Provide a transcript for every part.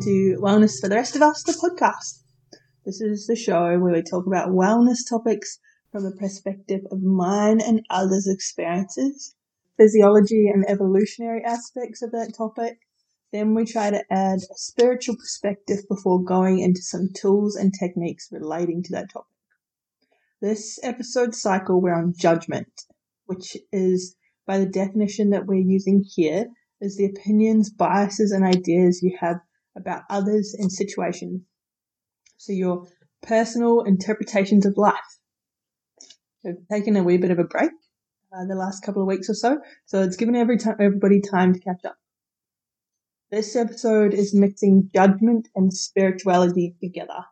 to Wellness for the Rest of Us, the podcast. This is the show where we talk about wellness topics from the perspective of mine and others' experiences, physiology and evolutionary aspects of that topic. Then we try to add a spiritual perspective before going into some tools and techniques relating to that topic. This episode cycle, we're on judgment, which is, by the definition that we're using here, is the opinions, biases, and ideas you have about others and situations. So your personal interpretations of life. We've taken a wee bit of a break uh, the last couple of weeks or so, so it's given every time everybody time to catch up. This episode is mixing judgment and spirituality together.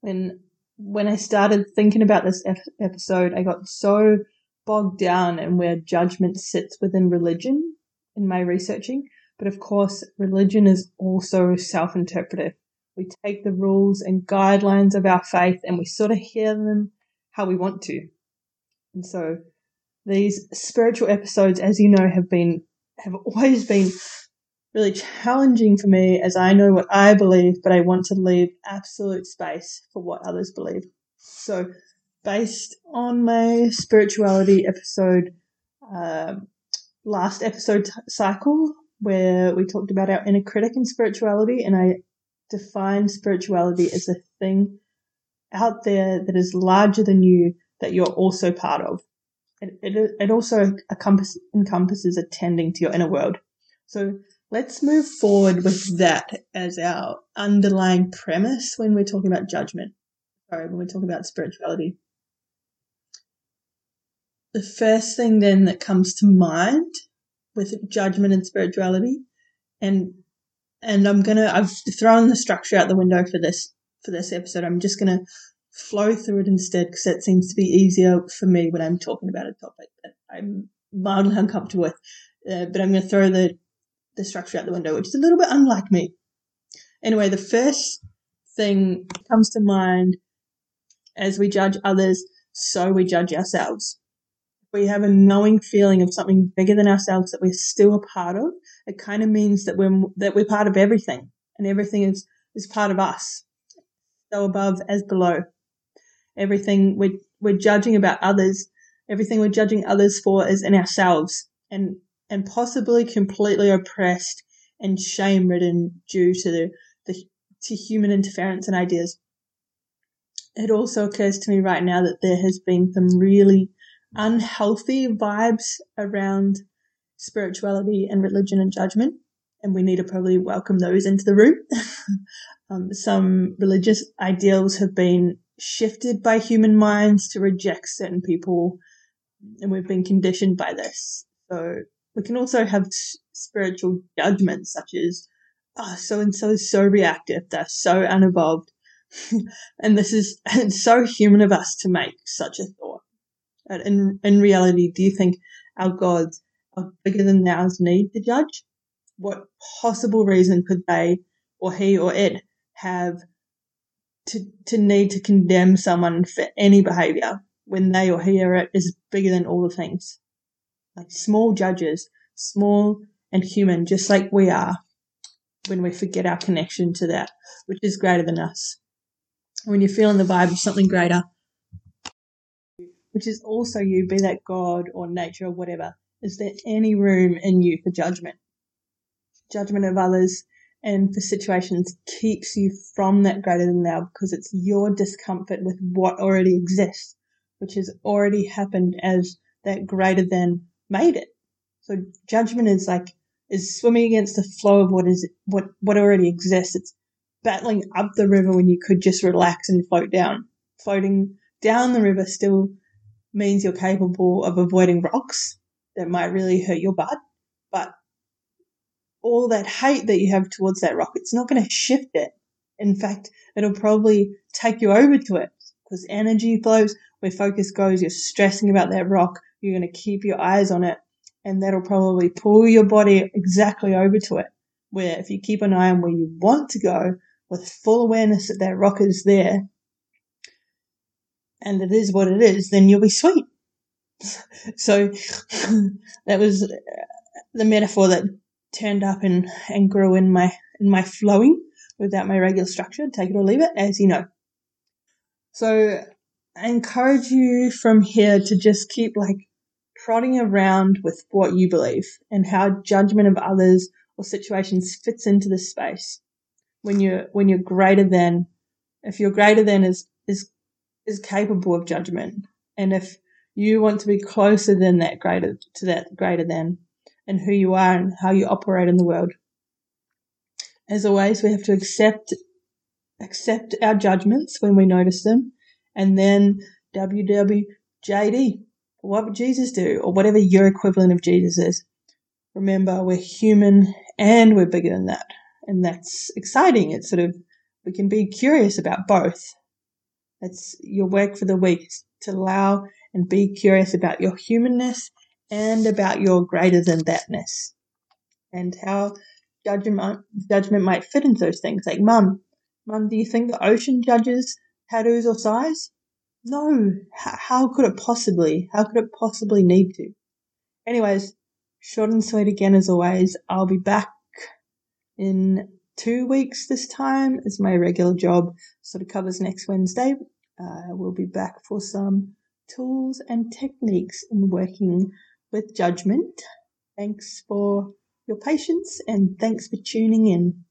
When when I started thinking about this episode, I got so bogged down in where judgment sits within religion in my researching. But of course, religion is also self-interpretive. We take the rules and guidelines of our faith and we sort of hear them how we want to. And so these spiritual episodes, as you know, have been, have always been really challenging for me as I know what I believe, but I want to leave absolute space for what others believe. So based on my spirituality episode, um, last episode cycle where we talked about our inner critic and spirituality, and I defined spirituality as a thing out there that is larger than you that you're also part of. It, it, it also encompass, encompasses attending to your inner world. So let's move forward with that as our underlying premise when we're talking about judgment. Sorry, when we're talking about spirituality the first thing then that comes to mind with judgment and spirituality and and I'm gonna I've thrown the structure out the window for this for this episode. I'm just gonna flow through it instead because that seems to be easier for me when I'm talking about a topic that I'm mildly uncomfortable with. Uh, but I'm gonna throw the the structure out the window, which is a little bit unlike me. Anyway, the first thing comes to mind as we judge others, so we judge ourselves we have a knowing feeling of something bigger than ourselves that we're still a part of, it kind of means that we're that we're part of everything, and everything is is part of us. So above as below, everything we're we're judging about others, everything we're judging others for is in ourselves, and and possibly completely oppressed and shame ridden due to the, the to human interference and ideas. It also occurs to me right now that there has been some really unhealthy vibes around spirituality and religion and judgment. And we need to probably welcome those into the room. um, some religious ideals have been shifted by human minds to reject certain people, and we've been conditioned by this. So we can also have spiritual judgments such as, oh, so and so is so reactive, they're so unevolved. and this is so human of us to make such a thought in in reality, do you think our gods are bigger than ours need to judge? What possible reason could they or he or it have to to need to condemn someone for any behavior when they or he or it is bigger than all the things? Like small judges, small and human, just like we are when we forget our connection to that, which is greater than us. When you're feeling the vibe of something greater, which is also you, be that God or nature or whatever, is there any room in you for judgment? Judgment of others and for situations keeps you from that greater than thou because it's your discomfort with what already exists, which has already happened as that greater than made it. So judgment is like, is swimming against the flow of what is, what, what already exists. It's battling up the river when you could just relax and float down. Floating down the river still means you're capable of avoiding rocks that might really hurt your butt. But all that hate that you have towards that rock, it's not going to shift it. In fact, it'll probably take you over to it because energy flows where focus goes. You're stressing about that rock. You're going to keep your eyes on it and that'll probably pull your body exactly over to it. Where if you keep an eye on where you want to go with full awareness that that rock is there, and it is what it is, then you'll be sweet. so that was uh, the metaphor that turned up and, and grew in my in my flowing without my regular structure. Take it or leave it, as you know. So I encourage you from here to just keep like prodding around with what you believe and how judgment of others or situations fits into this space. When you're when you're greater than, if you're greater than is is is capable of judgment, and if you want to be closer than that greater to that greater than, and who you are and how you operate in the world. As always, we have to accept accept our judgments when we notice them, and then WWJD. What would Jesus do? Or whatever your equivalent of Jesus is. Remember, we're human and we're bigger than that. And that's exciting. It's sort of, we can be curious about both. It's your work for the week to allow and be curious about your humanness and about your greater than thatness and how judgment, judgment might fit into those things. Like, mum, mum, do you think the ocean judges tattoos or size? No. H- how could it possibly? How could it possibly need to? Anyways, short and sweet again as always. I'll be back in two weeks this time as my regular job sort of covers next Wednesday. Uh, we'll be back for some tools and techniques in working with judgment. Thanks for your patience and thanks for tuning in.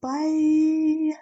Bye.